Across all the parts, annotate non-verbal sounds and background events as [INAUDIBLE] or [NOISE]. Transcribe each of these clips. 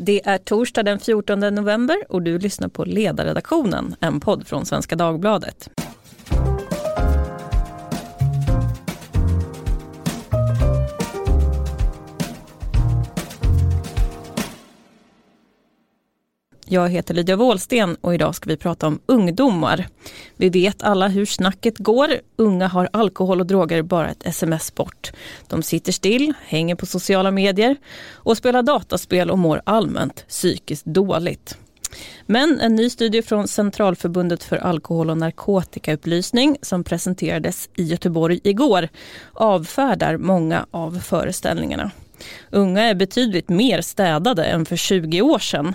Det är torsdag den 14 november och du lyssnar på Ledarredaktionen, en podd från Svenska Dagbladet. Jag heter Lydia Wåhlsten och idag ska vi prata om ungdomar. Vi vet alla hur snacket går. Unga har alkohol och droger bara ett sms bort. De sitter still, hänger på sociala medier och spelar dataspel och mår allmänt psykiskt dåligt. Men en ny studie från Centralförbundet för alkohol och narkotikaupplysning som presenterades i Göteborg igår avfärdar många av föreställningarna. Unga är betydligt mer städade än för 20 år sedan.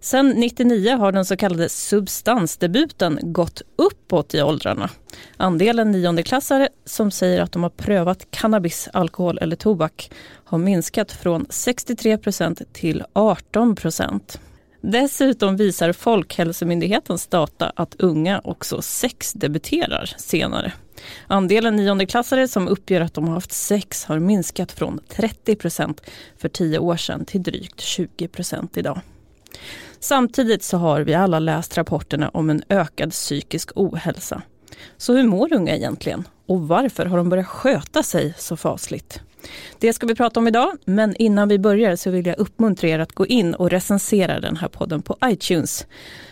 Sen 99 har den så kallade substansdebuten gått uppåt i åldrarna. Andelen niondeklassare som säger att de har prövat cannabis, alkohol eller tobak har minskat från 63 procent till 18 procent. Dessutom visar Folkhälsomyndighetens data att unga också sexdebuterar senare. Andelen niondeklassare som uppger att de har haft sex har minskat från 30 procent för tio år sedan till drygt 20 procent idag. Samtidigt så har vi alla läst rapporterna om en ökad psykisk ohälsa. Så hur mår unga egentligen? Och varför har de börjat sköta sig så fasligt? Det ska vi prata om idag, men innan vi börjar så vill jag uppmuntra er att gå in och recensera den här podden på iTunes.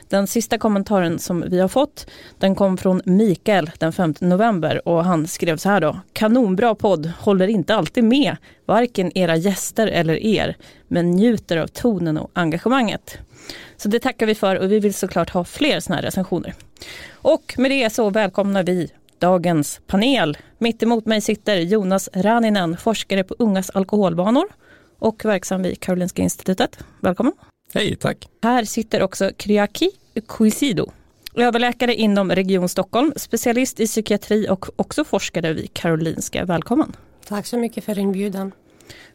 Den sista kommentaren som vi har fått, den kom från Mikael den 5 november och han skrev så här då. Kanonbra podd, håller inte alltid med, varken era gäster eller er, men njuter av tonen och engagemanget. Så det tackar vi för och vi vill såklart ha fler sådana här recensioner. Och med det så välkomnar vi dagens panel. Mitt emot mig sitter Jonas Raninen, forskare på ungas alkoholvanor och verksam vid Karolinska institutet. Välkommen. Hej, tack. Här sitter också Kryaki Kuisido, överläkare inom Region Stockholm, specialist i psykiatri och också forskare vid Karolinska. Välkommen. Tack så mycket för inbjudan.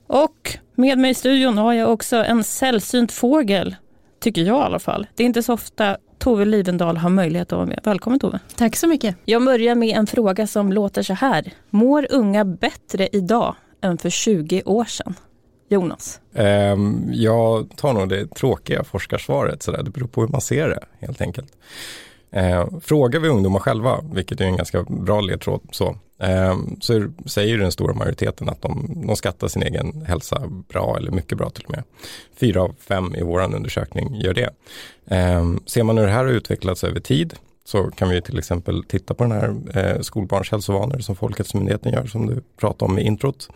Och med mig i studion har jag också en sällsynt fågel, tycker jag i alla fall. Det är inte så ofta Tove Livendal har möjlighet att vara med. Välkommen Tove. Tack så mycket. Jag börjar med en fråga som låter så här. Mår unga bättre idag än för 20 år sedan? Jonas? Um, jag tar nog det tråkiga forskarsvaret, så där. det beror på hur man ser det helt enkelt. Eh, frågar vi ungdomar själva, vilket är en ganska bra ledtråd, så, eh, så säger den stora majoriteten att de, de skattar sin egen hälsa bra eller mycket bra till och med. Fyra av fem i vår undersökning gör det. Eh, ser man hur det här har utvecklats över tid så kan vi till exempel titta på den här eh, skolbarns hälsovanor som Folkhälsomyndigheten gör som du pratade om i introt.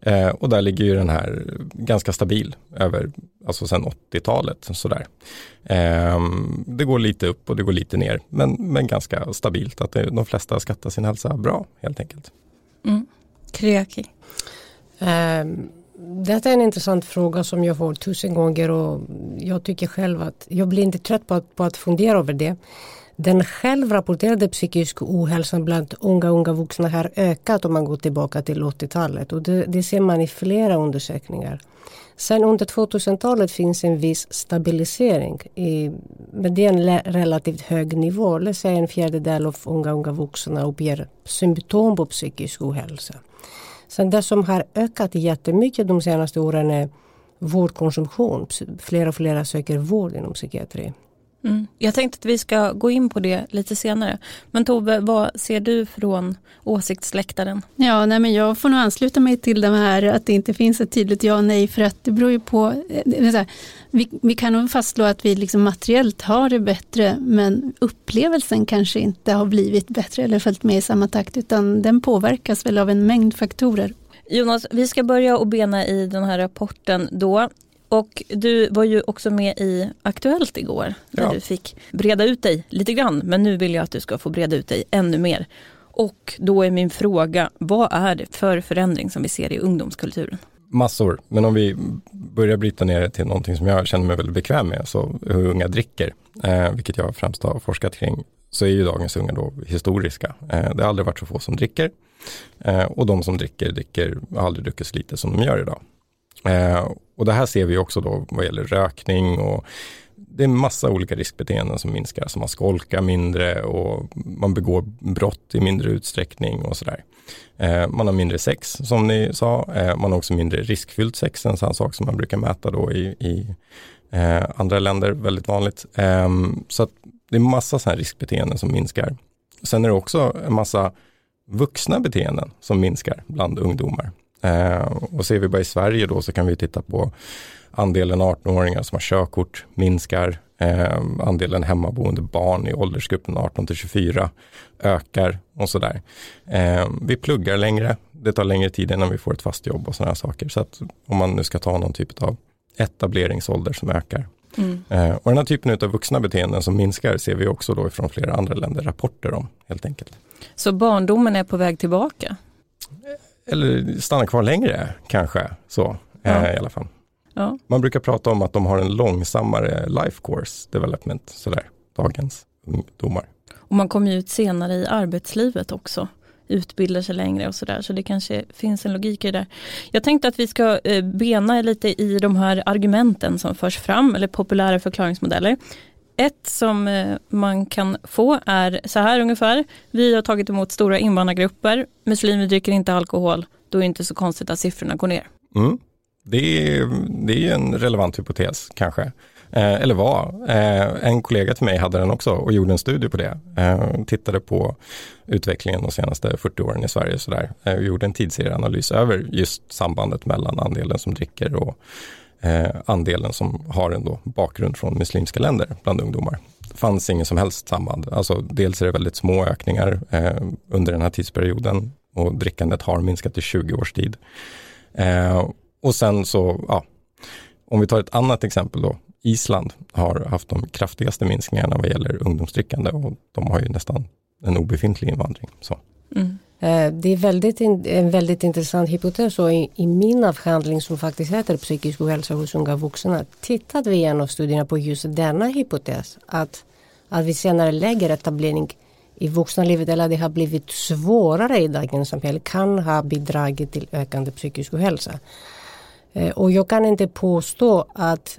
Eh, och där ligger ju den här ganska stabil över, alltså sedan 80-talet sådär. Eh, det går lite upp och det går lite ner, men, men ganska stabilt. Att det, de flesta skattar sin hälsa bra helt enkelt. Mm. Kreaki. Eh, detta är en intressant fråga som jag får tusen gånger och jag tycker själv att jag blir inte trött på att, på att fundera över det. Den självrapporterade psykisk ohälsan bland unga unga vuxna har ökat om man går tillbaka till 80-talet och det, det ser man i flera undersökningar. Sen under 2000-talet finns en viss stabilisering. I, men det är en relativt hög nivå. Låt säga en fjärdedel av unga unga vuxna uppger symptom på psykisk ohälsa. Sen det som har ökat jättemycket de senaste åren är vårdkonsumtion. Fler och fler söker vård inom psykiatri. Mm. Jag tänkte att vi ska gå in på det lite senare. Men Tove, vad ser du från åsiktsläktaren? Ja, nej, men jag får nog ansluta mig till det här att det inte finns ett tydligt ja och nej för att det beror ju på. Eh, här, vi, vi, kan nog fastslå att vi liksom materiellt har det bättre men upplevelsen kanske inte har blivit bättre eller följt med i samma takt utan den påverkas väl av en mängd faktorer. Jonas, vi ska börja och bena i den här rapporten då. Och du var ju också med i Aktuellt igår där ja. du fick breda ut dig lite grann. Men nu vill jag att du ska få breda ut dig ännu mer. Och då är min fråga, vad är det för förändring som vi ser i ungdomskulturen? Massor, men om vi börjar bryta ner det till någonting som jag känner mig väldigt bekväm med, så hur unga dricker, eh, vilket jag främst har forskat kring, så är ju dagens unga då historiska. Eh, det har aldrig varit så få som dricker eh, och de som dricker, dricker har aldrig druckit så lite som de gör idag. Och det här ser vi också då vad gäller rökning och det är massa olika riskbeteenden som minskar. Alltså man skolkar mindre och man begår brott i mindre utsträckning och sådär. Eh, man har mindre sex som ni sa. Eh, man har också mindre riskfyllt sex, en sån sak som man brukar mäta då i, i eh, andra länder, väldigt vanligt. Ehm, så att det är massa sådana riskbeteenden som minskar. Sen är det också en massa vuxna beteenden som minskar bland ungdomar. Eh, och ser vi bara i Sverige då så kan vi titta på andelen 18-åringar som har körkort minskar. Eh, andelen hemmaboende barn i åldersgruppen 18 till 24 ökar och sådär. Eh, vi pluggar längre, det tar längre tid innan vi får ett fast jobb och sådana saker. Så att om man nu ska ta någon typ av etableringsålder som ökar. Mm. Eh, och den här typen av vuxna beteenden som minskar ser vi också då från flera andra länder rapporter om helt enkelt. Så barndomen är på väg tillbaka? Eller stanna kvar längre kanske, så ja. eh, i alla fall. Ja. Man brukar prata om att de har en långsammare life course development, sådär, dagens ungdomar. Och man kommer ut senare i arbetslivet också utbildar sig längre och sådär. Så det kanske finns en logik i det. Jag tänkte att vi ska eh, bena lite i de här argumenten som förs fram, eller populära förklaringsmodeller. Ett som eh, man kan få är så här ungefär. Vi har tagit emot stora invandrargrupper. Muslimer dricker inte alkohol. Då är det inte så konstigt att siffrorna går ner. Mm. Det, är, det är en relevant hypotes kanske. Eh, eller var. Eh, en kollega till mig hade den också och gjorde en studie på det. Eh, tittade på utvecklingen de senaste 40 åren i Sverige sådär. Eh, och gjorde en tidsserieanalys över just sambandet mellan andelen som dricker och eh, andelen som har en då bakgrund från muslimska länder bland ungdomar. Det fanns ingen som helst samband. Alltså, dels är det väldigt små ökningar eh, under den här tidsperioden och drickandet har minskat i 20 års tid. Eh, och sen så, ja, om vi tar ett annat exempel då. Island har haft de kraftigaste minskningarna vad gäller ungdomsdrickande och de har ju nästan en obefintlig invandring. Så. Mm. Eh, det är väldigt, en väldigt intressant hypotes och i, i min avhandling som faktiskt heter psykisk ohälsa hos unga vuxna tittade vi i en av studierna på just denna hypotes. Att, att vi senare lägger etablering i vuxna livet eller det har blivit svårare i dagens samhälle kan ha bidragit till ökande psykisk ohälsa. Eh, och jag kan inte påstå att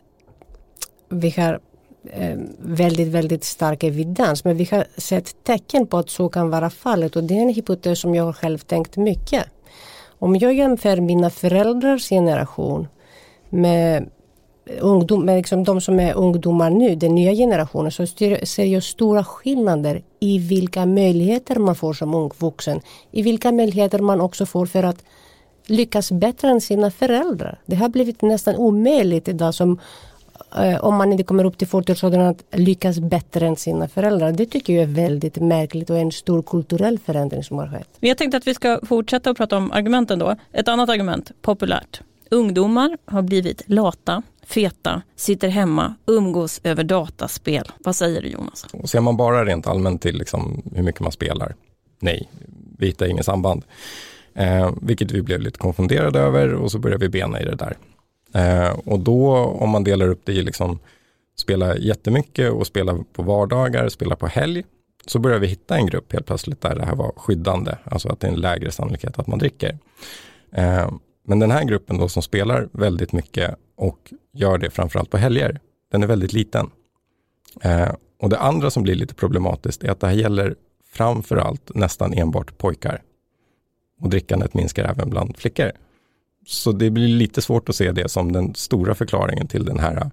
vi har Eh, väldigt, väldigt stark evidens. Men vi har sett tecken på att så kan vara fallet och det är en hypotes som jag har själv tänkt mycket. Om jag jämför mina föräldrars generation med, ungdom, med liksom de som är ungdomar nu, den nya generationen, så ser jag stora skillnader i vilka möjligheter man får som ung vuxen. I vilka möjligheter man också får för att lyckas bättre än sina föräldrar. Det har blivit nästan omöjligt idag som om man inte kommer upp till 40-årsåldern att lyckas bättre än sina föräldrar. Det tycker jag är väldigt märkligt och en stor kulturell förändring som har skett. Jag tänkte att vi ska fortsätta att prata om argumenten då. Ett annat argument, populärt. Ungdomar har blivit lata, feta, sitter hemma, umgås över dataspel. Vad säger du Jonas? Och ser man bara rent allmänt till liksom hur mycket man spelar? Nej, vi hittar inget samband. Eh, vilket vi blev lite konfunderade över och så började vi bena i det där. Eh, och då om man delar upp det i liksom spela jättemycket och spela på vardagar, spela på helg, så börjar vi hitta en grupp helt plötsligt där det här var skyddande, alltså att det är en lägre sannolikhet att man dricker. Eh, men den här gruppen då som spelar väldigt mycket och gör det framförallt på helger, den är väldigt liten. Eh, och det andra som blir lite problematiskt är att det här gäller framförallt nästan enbart pojkar. Och drickandet minskar även bland flickor. Så det blir lite svårt att se det som den stora förklaringen till den här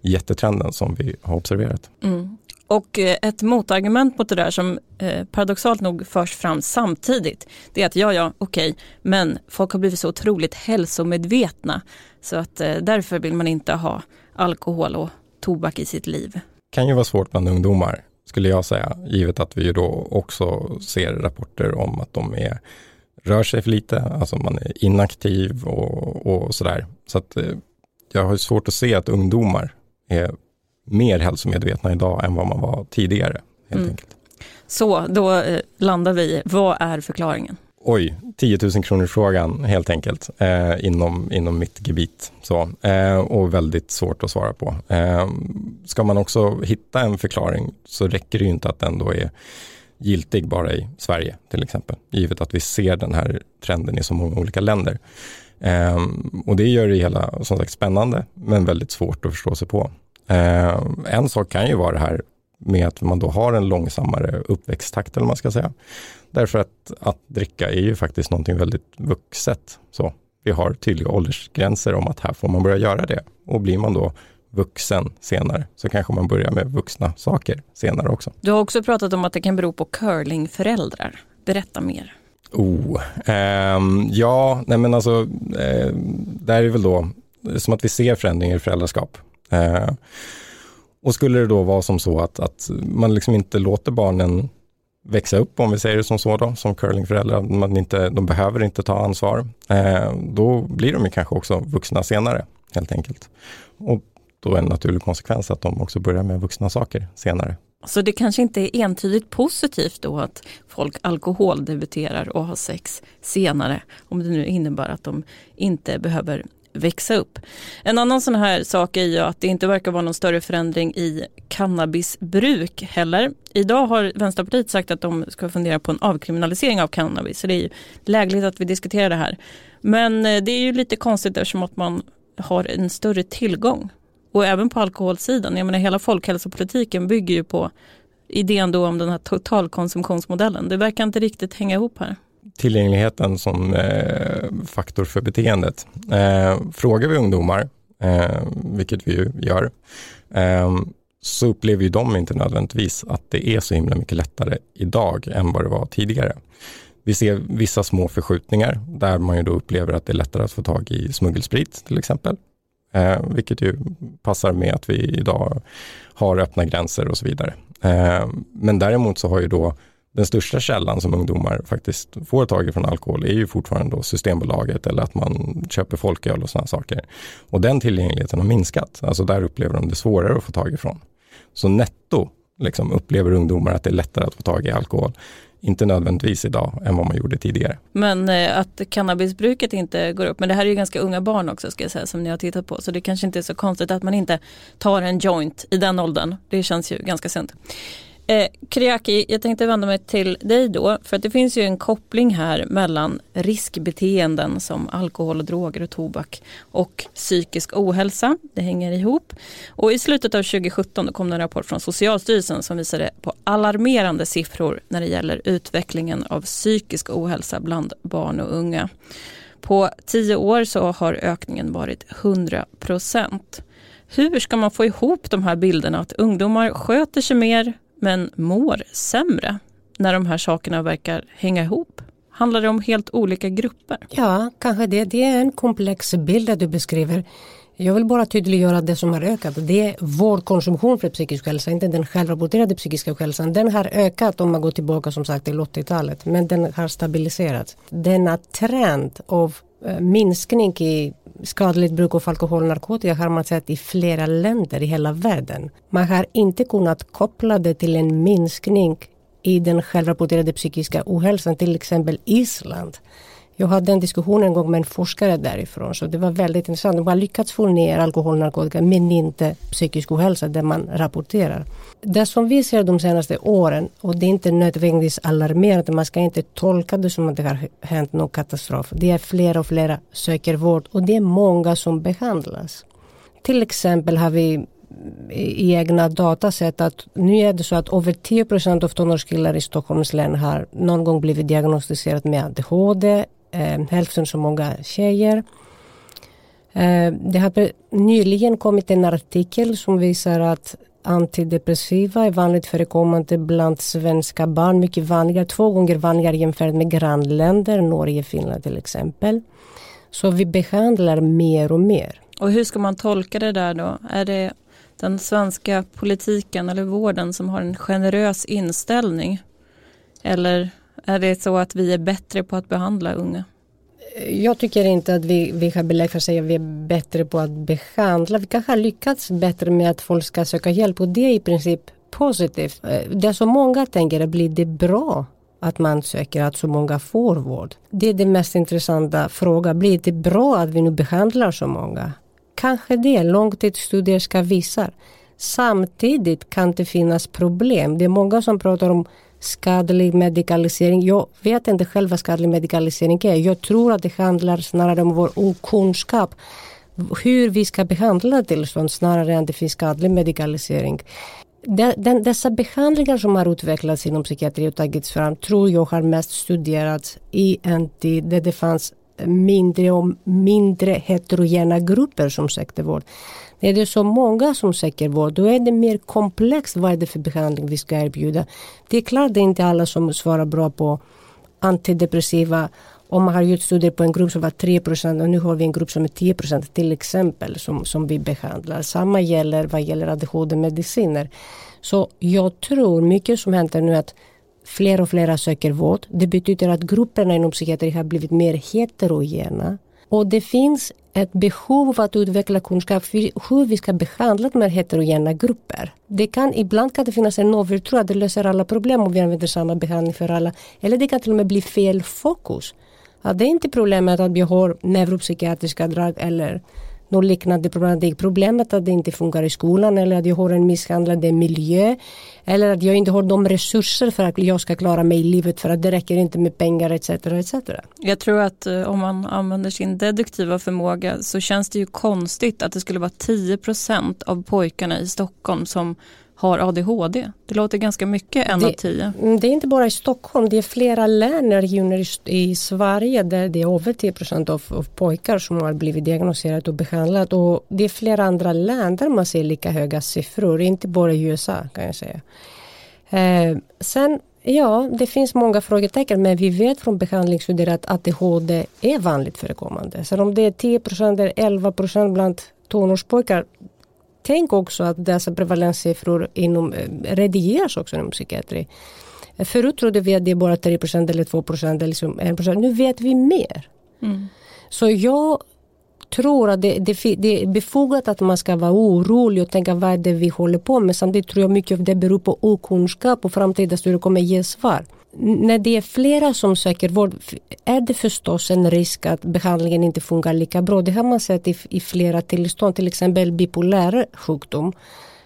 jättetrenden som vi har observerat. Mm. Och eh, ett motargument mot det där som eh, paradoxalt nog förs fram samtidigt, det är att ja, ja, okej, men folk har blivit så otroligt hälsomedvetna så att eh, därför vill man inte ha alkohol och tobak i sitt liv. kan ju vara svårt bland ungdomar, skulle jag säga, givet att vi ju då också ser rapporter om att de är rör sig för lite, alltså man är inaktiv och, och sådär. Så att eh, jag har svårt att se att ungdomar är mer hälsomedvetna idag än vad man var tidigare. helt mm. enkelt. Så då eh, landar vi, vad är förklaringen? Oj, 10 000 kronor frågan helt enkelt eh, inom, inom mitt gebit. Så, eh, och väldigt svårt att svara på. Eh, ska man också hitta en förklaring så räcker det ju inte att den då är giltig bara i Sverige till exempel, givet att vi ser den här trenden i så många olika länder. Um, och det gör det hela som sagt spännande, men väldigt svårt att förstå sig på. Eh, en sak kan ju vara det här med att man då har en långsammare uppväxttakt eller man ska säga. Därför att att dricka är ju faktiskt någonting väldigt vuxet. Så vi har tydliga åldersgränser om att här får man börja göra det. Och blir man då vuxen senare så kanske man börjar med vuxna saker senare också. Du har också pratat om att det kan bero på curlingföräldrar. Berätta mer. Oh, ehm, ja, nej men alltså, eh, det är väl då som att vi ser förändringar i föräldraskap. Eh, och skulle det då vara som så att, att man liksom inte låter barnen växa upp, om vi säger det som så då, som curlingföräldrar, man inte, de behöver inte ta ansvar, eh, då blir de ju kanske också vuxna senare, helt enkelt. Och då en naturlig konsekvens att de också börjar med vuxna saker senare. Så det kanske inte är entydigt positivt då att folk alkoholdebuterar och har sex senare, om det nu innebär att de inte behöver växa upp. En annan sån här sak är ju att det inte verkar vara någon större förändring i cannabisbruk heller. Idag har Vänsterpartiet sagt att de ska fundera på en avkriminalisering av cannabis, så det är ju lägligt att vi diskuterar det här. Men eh, det är ju lite konstigt eftersom att man har en större tillgång. Och även på alkoholsidan, jag menar hela folkhälsopolitiken bygger ju på idén då om den här totalkonsumtionsmodellen. Det verkar inte riktigt hänga ihop här tillgängligheten som eh, faktor för beteendet. Eh, frågar vi ungdomar, eh, vilket vi ju gör, eh, så upplever ju de inte nödvändigtvis att det är så himla mycket lättare idag än vad det var tidigare. Vi ser vissa små förskjutningar där man ju då upplever att det är lättare att få tag i smuggelsprit till exempel. Eh, vilket ju passar med att vi idag har öppna gränser och så vidare. Eh, men däremot så har ju då den största källan som ungdomar faktiskt får tag i från alkohol är ju fortfarande då Systembolaget eller att man köper folköl och sådana saker. Och den tillgängligheten har minskat. Alltså där upplever de det svårare att få tag ifrån. Så netto liksom, upplever ungdomar att det är lättare att få tag i alkohol. Inte nödvändigtvis idag än vad man gjorde tidigare. Men eh, att cannabisbruket inte går upp, men det här är ju ganska unga barn också ska jag säga som ni har tittat på. Så det kanske inte är så konstigt att man inte tar en joint i den åldern. Det känns ju ganska sunt. Eh, Kriaki, jag tänkte vända mig till dig då, för att det finns ju en koppling här mellan riskbeteenden som alkohol, och droger och tobak och psykisk ohälsa. Det hänger ihop. Och i slutet av 2017 kom det en rapport från Socialstyrelsen som visade på alarmerande siffror när det gäller utvecklingen av psykisk ohälsa bland barn och unga. På tio år så har ökningen varit 100 procent. Hur ska man få ihop de här bilderna att ungdomar sköter sig mer, men mår sämre när de här sakerna verkar hänga ihop? Handlar det om helt olika grupper? Ja, kanske det. Det är en komplex bild du beskriver. Jag vill bara tydliggöra det som har ökat. Det är vår konsumtion för psykisk hälsa, inte den självrapporterade psykiska hälsan. Den har ökat om man går tillbaka som sagt till 80-talet, men den har stabiliserats. Denna trend av eh, minskning i skadligt bruk av alkohol och narkotika har man sett i flera länder i hela världen. Man har inte kunnat koppla det till en minskning i den självrapporterade psykiska ohälsan, till exempel Island. Jag hade en diskussion en gång med en forskare därifrån så det var väldigt intressant. De har lyckats få ner alkohol och narkotika men inte psykisk ohälsa där man rapporterar. Det som vi ser de senaste åren och det är inte nödvändigtvis alarmerande, man ska inte tolka det som att det har hänt någon katastrof. Det är fler och fler söker vård och det är många som behandlas. Till exempel har vi i egna data sett att nu är det så att över 10 procent av tonårskillar i Stockholms län har någon gång blivit diagnostiserat med ADHD eh, hälften så många tjejer. Eh, det har nyligen kommit en artikel som visar att antidepressiva är vanligt förekommande bland svenska barn. Mycket vanligare, två gånger vanligare jämfört med grannländer, Norge, Finland till exempel. Så vi behandlar mer och mer. Och hur ska man tolka det där då? Är det den svenska politiken eller vården som har en generös inställning? Eller är det så att vi är bättre på att behandla unga? Jag tycker inte att vi, vi har belägg för att säga att vi är bättre på att behandla. Vi kanske har lyckats bättre med att folk ska söka hjälp och det är i princip positivt. Eh, det som många tänker är, blir det bra att man söker att så många får vård? Det är den mest intressanta frågan. Blir det bra att vi nu behandlar så många? Kanske det, långtidsstudier ska visa. Samtidigt kan det finnas problem. Det är många som pratar om skadlig medikalisering. Jag vet inte själv vad skadlig medikalisering är. Jag tror att det handlar snarare om vår okunskap. hur vi ska behandla tillstånd snarare än det finns skadlig medikalisering. Den, den, dessa behandlingar som har utvecklats inom psykiatri och tagits fram tror jag har mest studerats i en tid där det fanns mindre och mindre heterogena grupper som sökte vård. Är det så många som söker vård då är det mer komplext vad är det för behandling vi ska erbjuda. Det är klart det är inte alla som svarar bra på antidepressiva om man har gjort studier på en grupp som var 3% och nu har vi en grupp som är 10% till exempel som, som vi behandlar. Samma gäller vad gäller ADHD-mediciner. Så jag tror mycket som händer nu att fler och fler söker vård. Det betyder att grupperna inom psykiatri har blivit mer heterogena. Och det finns ett behov av att utveckla kunskap för hur vi ska behandla de här heterogena grupper. Det kan, ibland kan det finnas en övertro att det löser alla problem om vi använder samma behandling för alla. Eller det kan till och med bli fel fokus. Att det är inte problemet att vi har neuropsykiatriska drag eller något liknande problematik. Problemet att det inte funkar i skolan eller att jag har en misshandlande miljö. Eller att jag inte har de resurser för att jag ska klara mig i livet för att det räcker inte med pengar etc. etc. Jag tror att eh, om man använder sin deduktiva förmåga så känns det ju konstigt att det skulle vara 10% av pojkarna i Stockholm som har ADHD. Det låter ganska mycket, en det, av tio. Mm, det är inte bara i Stockholm, det är flera län och regioner i, i, Sverige där det är över 10 av, av pojkar som har blivit diagnostiserade och behandlat. Och det är flera andra län där man ser lika höga siffror, inte bara i USA kan jag säga. Eh, sen Ja, det finns många frågetecken men vi vet från behandlingsstudier att ADHD är vanligt förekommande. Så om det är 10% eller 11% bland tonårspojkar tänk också att dessa prevalenssiffror inom, eh, redigeras också inom psykiatri. Förut trodde vi att det är bara 3% eller 2% eller liksom 1% Nu vet vi mer. Mm. Så jag tror att det, det, det, är befogat att man ska vara orolig och tänka vad är det vi håller på med. Samtidigt tror jag mycket av det beror på okunskap och framtida studier kommer ge svar när det är flera som söker vård är det förstås en risk att behandlingen inte fungerar lika bra. Det har man sett i, i flera tillstånd, till exempel bipolär sjukdom.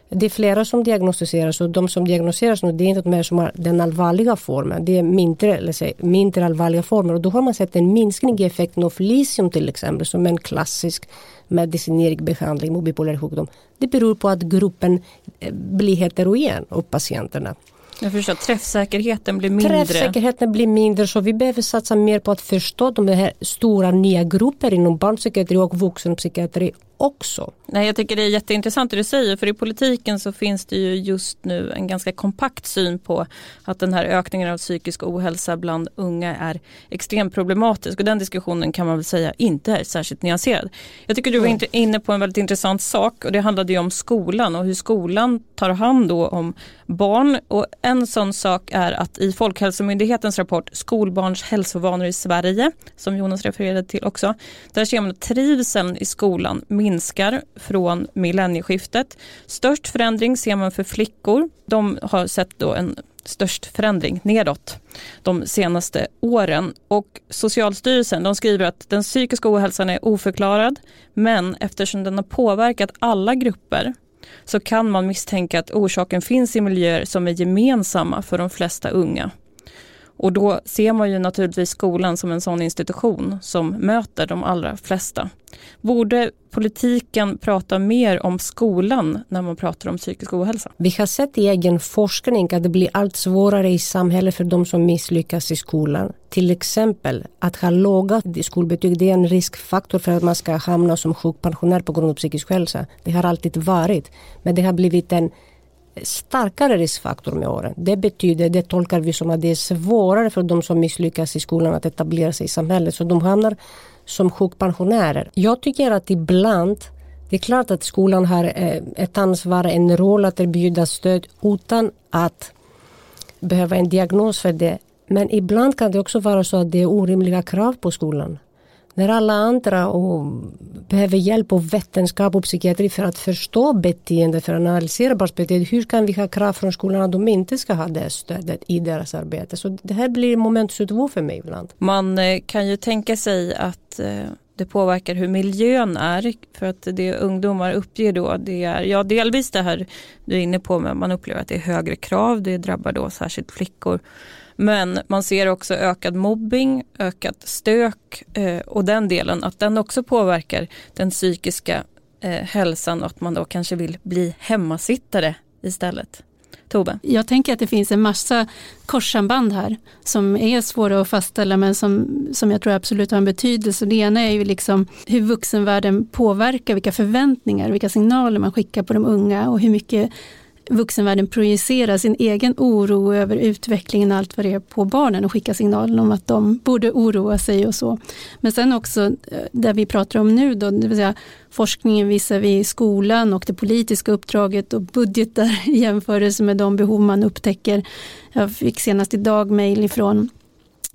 Det är flera som diagnostiseras och de som diagnostiseras nu det är inte de som har den allvarliga formen. Det är mindre, eller säg, mindre allvarliga former och då har man sett en minskning i effekten av litium till exempel som en klassisk medicinering behandling mot bipolär sjukdom. Det beror på att gruppen eh, blir heterogen av patienterna. Jag förstår, träffsäkerheten blir mindre. Träffsäkerheten blir mindre så vi behöver satsa mer på att förstå de här stora nya grupperna inom barnpsykiatri och vuxenpsykiatri också. Nej, jag tycker det är jätteintressant det du säger för i politiken så finns det ju just nu en ganska kompakt syn på att den här ökningen av psykisk ohälsa bland unga är extremt problematisk och den diskussionen kan man väl säga inte är särskilt nyanserad. Jag tycker du var inne på en väldigt intressant sak och det handlade ju om skolan och hur skolan tar hand då om barn och en sån sak är att i Folkhälsomyndighetens rapport Skolbarns hälsovanor i Sverige som Jonas refererade till också, där ser man att trivseln i skolan minskar från millennieskiftet. Störst förändring ser man för flickor. De har sett då en störst förändring nedåt de senaste åren. Och Socialstyrelsen de skriver att den psykiska ohälsan är oförklarad men eftersom den har påverkat alla grupper så kan man misstänka att orsaken finns i miljöer som är gemensamma för de flesta unga. Och då ser man ju naturligtvis skolan som en sån institution som möter de allra flesta. Borde politiken prata mer om skolan när man pratar om psykisk ohälsa? Vi har sett i egen forskning att det blir allt svårare i samhället för de som misslyckas i skolan. Till exempel att ha låga skolbetyg det är en riskfaktor för att man ska hamna som sjukpensionär på grund av psykisk hälsa. Det har alltid varit. Men det har blivit en starkare riskfaktor med åren. Det betyder, det tolkar vi som att det är svårare för de som misslyckas i skolan att etablera sig i samhället. Så de hamnar som sjukpensionärer. Jag tycker att ibland det är klart att skolan har eh, ett ansvar, en roll att erbjuda stöd utan att behöva en diagnos för det. Men ibland kan det också vara så att det är orimliga krav på skolan. När alla andra och behöver hjälp och vetenskap och psykiatri för att förstå beteende, för att analysera barns beteende. Hur kan vi ha krav från skolan att de inte ska ha det stödet i deras arbete? Så det här blir moment 22 för mig ibland. Man eh, kan ju tänka sig att eh, det påverkar hur miljön är. För att det ungdomar uppger då det är ja, delvis det här du är inne på, men man upplever att det är högre krav. Det drabbar då särskilt flickor. Men man ser också ökad mobbing, ökat stök eh, och den delen att den också påverkar den psykiska eh, hälsan och att man då kanske vill bli hemmasittare istället. Tove? Jag tänker att det finns en massa korssamband här som är svåra att fastställa men som, som jag tror absolut har en betydelse. Det ena är ju liksom hur vuxenvärlden påverkar, vilka förväntningar, vilka signaler man skickar på de unga och hur mycket vuxenvärlden projicerar sin egen oro över utvecklingen och allt vad det är på barnen och skickar signalen om att de borde oroa sig och så. Men sen också eh, det vi pratar om nu då, det vill säga forskningen visar vi skolan och det politiska uppdraget och budgetar [LAUGHS] i jämförelse med de behov man upptäcker. Jag fick senast idag mejl ifrån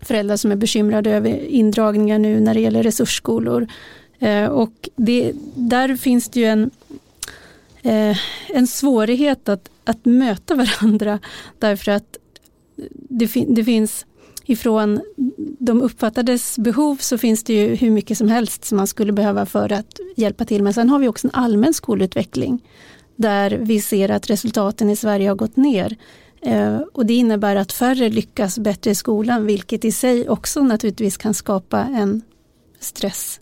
föräldrar som är bekymrade över indragningar nu när det gäller resursskolor. Eh, och det, där finns det ju en eh, en svårighet att, att möta varandra därför att det, fin det finns ifrån de uppfattades behov så finns det ju hur mycket som helst som man skulle behöva för att hjälpa till. Men sen har vi också en allmän skolutveckling där vi ser att resultaten i Sverige har gått ner. Eh, och det innebär att färre lyckas bättre i skolan, vilket i sig också naturligtvis kan skapa en stress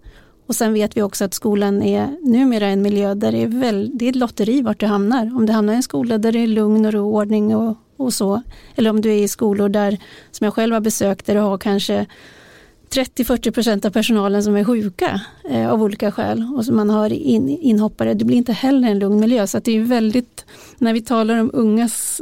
och sen vet vi också att skolan är numera en miljö där det är, väl, det är ett lotteri vart du hamnar. Om du hamnar i en skola där det är lugn och ro, ordning och, och så. Eller om du är i skolor där, som jag själv har besökt, där du har kanske 30-40 procent av personalen som är sjuka eh, av olika skäl och som man har in, inhoppare. Det blir inte heller en lugn miljö. Så det är väldigt, när vi talar om ungas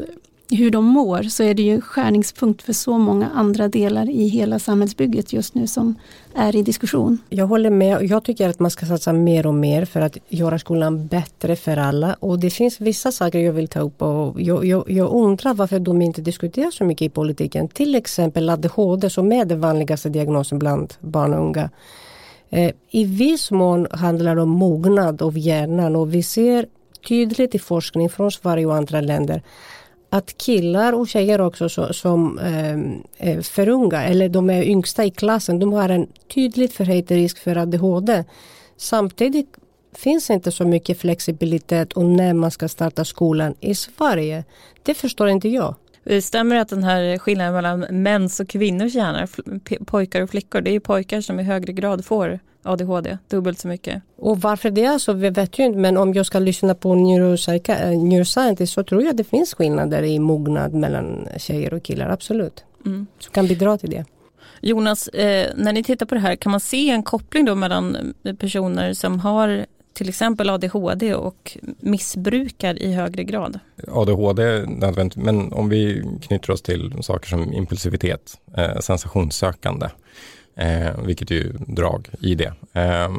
hur de mår så är det ju skärningspunkt för så många andra delar i hela samhällsbygget just nu som är i diskussion. Jag håller med. Jag tycker att man ska satsa mer och mer för att göra skolan bättre för alla. Och det finns vissa saker jag vill ta upp och jag, jag, jag undrar varför de inte diskuterar så mycket i politiken. Till exempel ADHD som är den vanligaste diagnosen bland barn och unga. Eh, I viss mån handlar det om mognad av hjärnan och vi ser tydligt i forskning från Sverige och andra länder att killar och tjejer också så, som ehm, eh, är för unga eller de är yngsta i klassen, de har en tydligt förhöjd risk för ADHD. Samtidigt finns inte så mycket flexibilitet och när man ska starta skolan i Sverige. Det förstår inte jag. Eh, det stämmer att den här skillnaden mellan mäns och kvinnors hjärnor, pojkar och flickor, det är ju pojkar som i högre grad får ADHD, dubbelt så mycket. Och varför det är så vi vet ju inte men om jag ska lyssna på neuroscientist så tror jag det finns skillnader i mognad mellan tjejer och killar, absolut. Mm. Så kan bidra till det. Jonas, eh, när ni tittar på det här, kan man se en koppling då mellan personer som har till exempel ADHD och missbrukar i högre grad? ADHD nödvändigt, men om vi knyter oss till saker som impulsivitet, eh, sensationssökande, eh, vilket är ju drag i det, eh,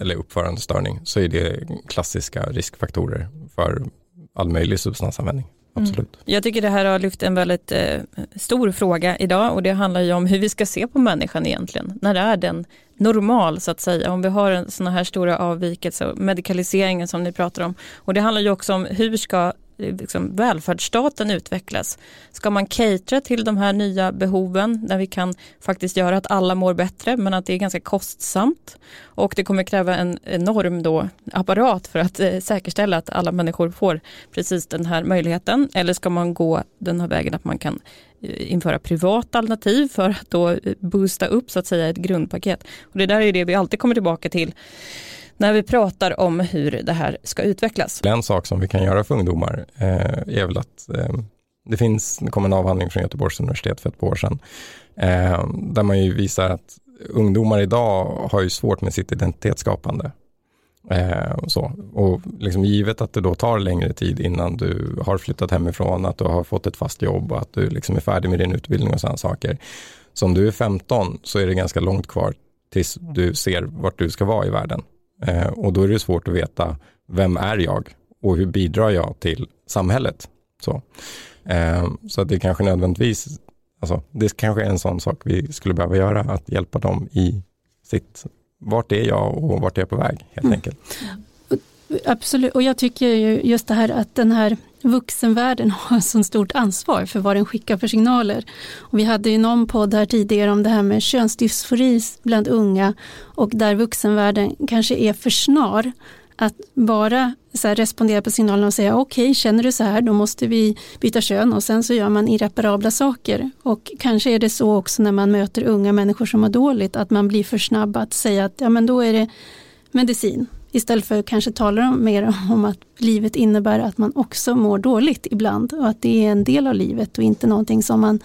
eller uppförandestörning, så är det klassiska riskfaktorer för all möjlig substansanvändning. Mm. Absolut. Jag tycker det här har lyft en väldigt eh, stor fråga idag och det handlar ju om hur vi ska se på människan egentligen. När är den normal så att säga? Om vi har sådana här stora avvikelser, medikaliseringen som ni pratar om. Och det handlar ju också om hur ska liksom, välfärdsstaten utvecklas? Ska man catera till de här nya behoven där vi kan faktiskt göra att alla mår bättre men att det är ganska kostsamt och det kommer kräva en enorm då apparat för att eh, säkerställa att alla människor får precis den här möjligheten eller ska man gå den här vägen att man kan eh, införa privata alternativ för att då eh, boosta upp så att säga ett grundpaket. Och det där är det vi alltid kommer tillbaka till när vi pratar om hur det här ska utvecklas. En sak som vi kan göra för ungdomar eh, är väl att eh, det finns, det kom en avhandling från Göteborgs universitet för ett par år sedan, eh, där man ju visar att ungdomar idag har ju svårt med sitt identitetsskapande. Eh, så. Och liksom givet att det då tar längre tid innan du har flyttat hemifrån, att du har fått ett fast jobb och att du liksom är färdig med din utbildning och sådana saker. Så om du är 15 så är det ganska långt kvar tills du ser vart du ska vara i världen. Eh, och då är det svårt att veta, vem är jag och hur bidrar jag till samhället? Så, eh, så att det kanske nödvändigtvis, alltså, det kanske är en sån sak vi skulle behöva göra, att hjälpa dem i sitt, vart är jag och vart är jag på väg helt mm. enkelt. Absolut, och jag tycker ju just det här att den här vuxenvärlden [LAUGHS] har så stort ansvar för vad den skickar för signaler. Och vi hade ju någon podd här tidigare om det här med könsdysfori bland unga och där vuxenvärlden kanske är för snar Att bara så respondera på signalerna och säga okej, okay, känner du så här, då måste vi byta kön och sen så gör man irreparabla saker. Och kanske är det så också när man möter unga människor som har dåligt, att man blir för snabb att säga att ja men då är det medicin. Istället för att kanske tala mer om att livet innebär att man också mår dåligt ibland och att det är en del av livet och inte någonting som man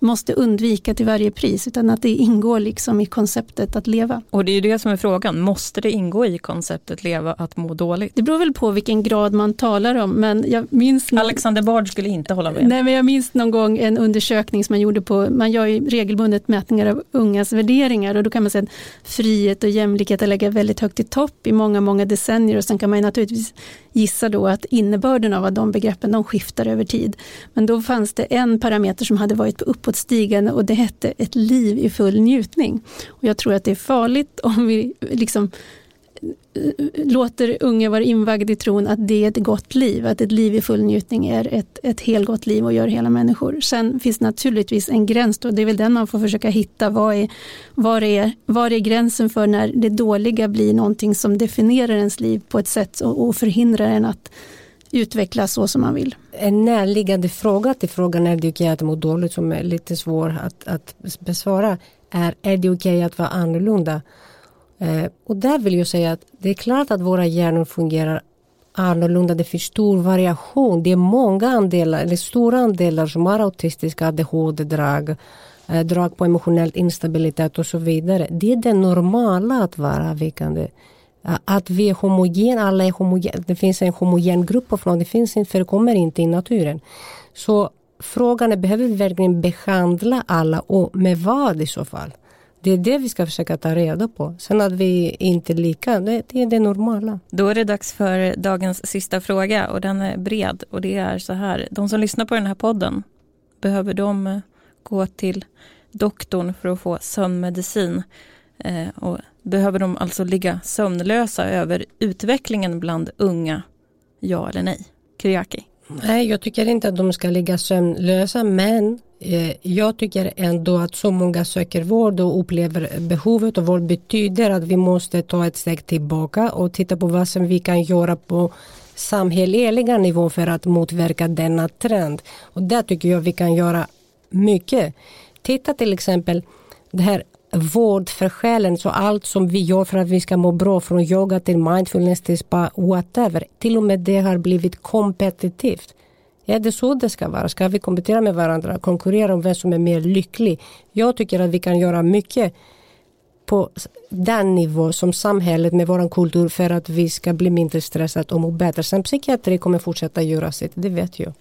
måste undvika till varje pris, utan att det ingår liksom i konceptet att leva. Och det är ju det som är frågan, måste det ingå i konceptet leva att må dåligt? Det beror väl på vilken grad man talar om, men jag minns... Någon... Alexander Bard skulle inte hålla med. Nej, men jag minns någon gång en undersökning som man gjorde på, man gör ju regelbundet mätningar av ungas värderingar och då kan man säga att frihet och jämlikhet legat väldigt högt i topp i många, många decennier och sen kan man ju naturligtvis gissa då att innebörden av de begreppen de skiftar över tid. Men då fanns det en parameter som hade varit på stigande och det hette ett liv i full njutning. Och jag tror att det är farligt om vi liksom eh, låter unga vara invaggade i tron att det är ett gott liv, att ett liv i full njutning är ett, ett helgott liv och gör hela människor. Sen finns naturligtvis en gräns då, det är väl den man får försöka hitta. var är, var, är, var är gränsen för när det dåliga blir någonting som definierar ens liv på ett sätt och, och förhindrar en att utvecklas så som man vill. En närliggande fråga till frågan är det okej att må dåligt som är lite svår att, att besvara är är det okej att vara annorlunda? Eh, och där vill jag säga att det är klart att våra hjärnor fungerar annorlunda. Det finns stor variation. Det är många andelar, eller stora andelar som har autistiska ADHD-drag, eh, drag på emotionell instabilitet och så vidare. Det är det normala att vara avvikande. Att vi är homogen, alla är homogen. Det finns en homogen grupp av något, det finns inte, förekommer inte i naturen. Så frågan är, behöver vi verkligen behandla alla och med vad i så fall? Det är det vi ska försöka ta reda på. Sen att vi inte är lika, det, det, är det normala. Då är det dags för dagens sista fråga och den är bred och det är så här. De som lyssnar på den här podden, behöver de eh, gå till doktorn för att få sömnmedicin? Eh, och behöver de alltså ligga sömnlösa över utvecklingen bland unga? Ja eller nej? Kriaki? Nej, jag tycker inte att de ska ligga sömnlösa men Eh, jag tycker ändå att så många söker vård och upplever behovet av vård betyder att vi måste ta ett steg tillbaka och titta på vad som vi kan göra på samhälleliga nivå för att motverka denna trend. Och där tycker jag vi kan göra mycket. Titta till exempel det här vård för själen, så allt som vi gör för att vi ska må bra från yoga till mindfulness till spa, whatever. Till och med det har blivit kompetitivt. Är det så det ska vara? Ska vi kompetera med varandra, konkurrera om vem som är mer lycklig? Jag tycker att vi kan göra mycket på den nivå som samhället med vår kultur för att vi ska bli mindre stressade och må bättre. Sen psykiatri kommer fortsätta göra sitt, det vet jag.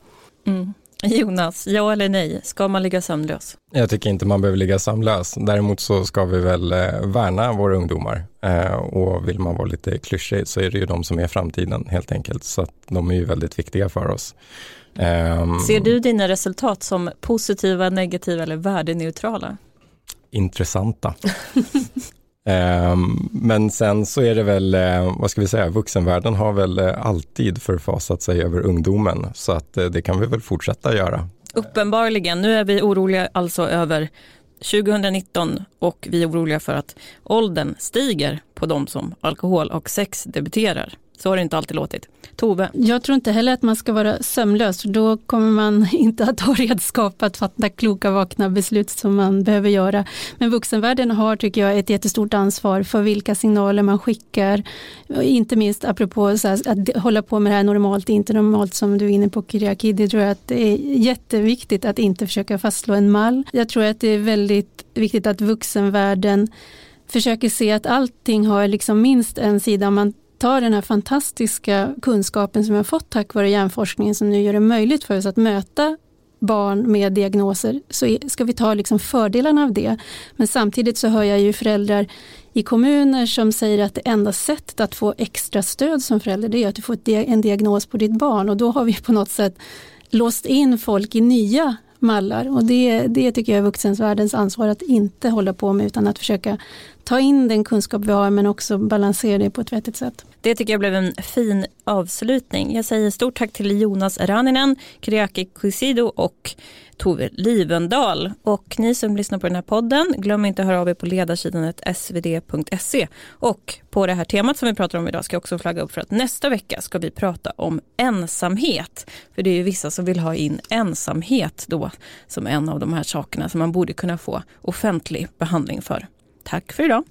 Mm. Jonas, ja eller nej, ska man ligga sömnlös? Jag tycker inte man behöver ligga sömnlös. Däremot så ska vi väl eh, värna våra ungdomar. Eh, och vill man vara lite klyschig så är det ju de som är framtiden helt enkelt. Så att de är ju väldigt viktiga för oss. Um, Ser du dina resultat som positiva, negativa eller värdeneutrala? Intressanta. [LAUGHS] Ehm, men sen så är det väl, eh, vad ska vi säga, vuxenvärlden har väl eh, alltid förfasat sig över ungdomen så att eh, det kan vi väl fortsätta göra. Uppenbarligen, nu är vi oroliga alltså över 2019 och vi är oroliga för att åldern stiger på de som alkohol och sex debuterar. Så har det inte alltid låtit. Tove? Jag tror inte heller att man ska vara sömlös. för då kommer man [LAUGHS] inte att ha redskap att fatta kloka, vakna beslut som man behöver göra. Men vuxenvärlden har, tycker jag, ett jättestort ansvar för vilka signaler man skickar. Inte minst apropå så här, att hålla på med det här normalt, inte normalt som du är inne på Kyriaki. Det tror jag att det är jätteviktigt att inte försöka fastslå en mall. Jag tror att det är väldigt viktigt att vuxenvärlden försöker se att allting har liksom minst en sida. Man ta den här fantastiska kunskapen som vi har fått tack vare hjärnforskningen som nu gör det möjligt för oss att möta barn med diagnoser så ska vi ta liksom fördelarna av det. Men samtidigt så hör jag ju föräldrar i kommuner som säger att det enda sättet att få extra stöd som förälder det är att du får en diagnos på ditt barn och då har vi på något sätt låst in folk i nya mallar och det, det tycker jag är vuxensvärldens ansvar att inte hålla på med utan att försöka ta in den kunskap vi har men också balansera det på ett vettigt sätt. Det tycker jag blev en fin avslutning. Jag säger stort tack till Jonas Raninen, Kyriaki Kusido och Tove Livendal. Och ni som lyssnar på den här podden, glöm inte att höra av er på ledarsidan svd.se. Och på det här temat som vi pratar om idag ska jag också flagga upp för att nästa vecka ska vi prata om ensamhet. För det är ju vissa som vill ha in ensamhet då som en av de här sakerna som man borde kunna få offentlig behandling för. Tack för idag.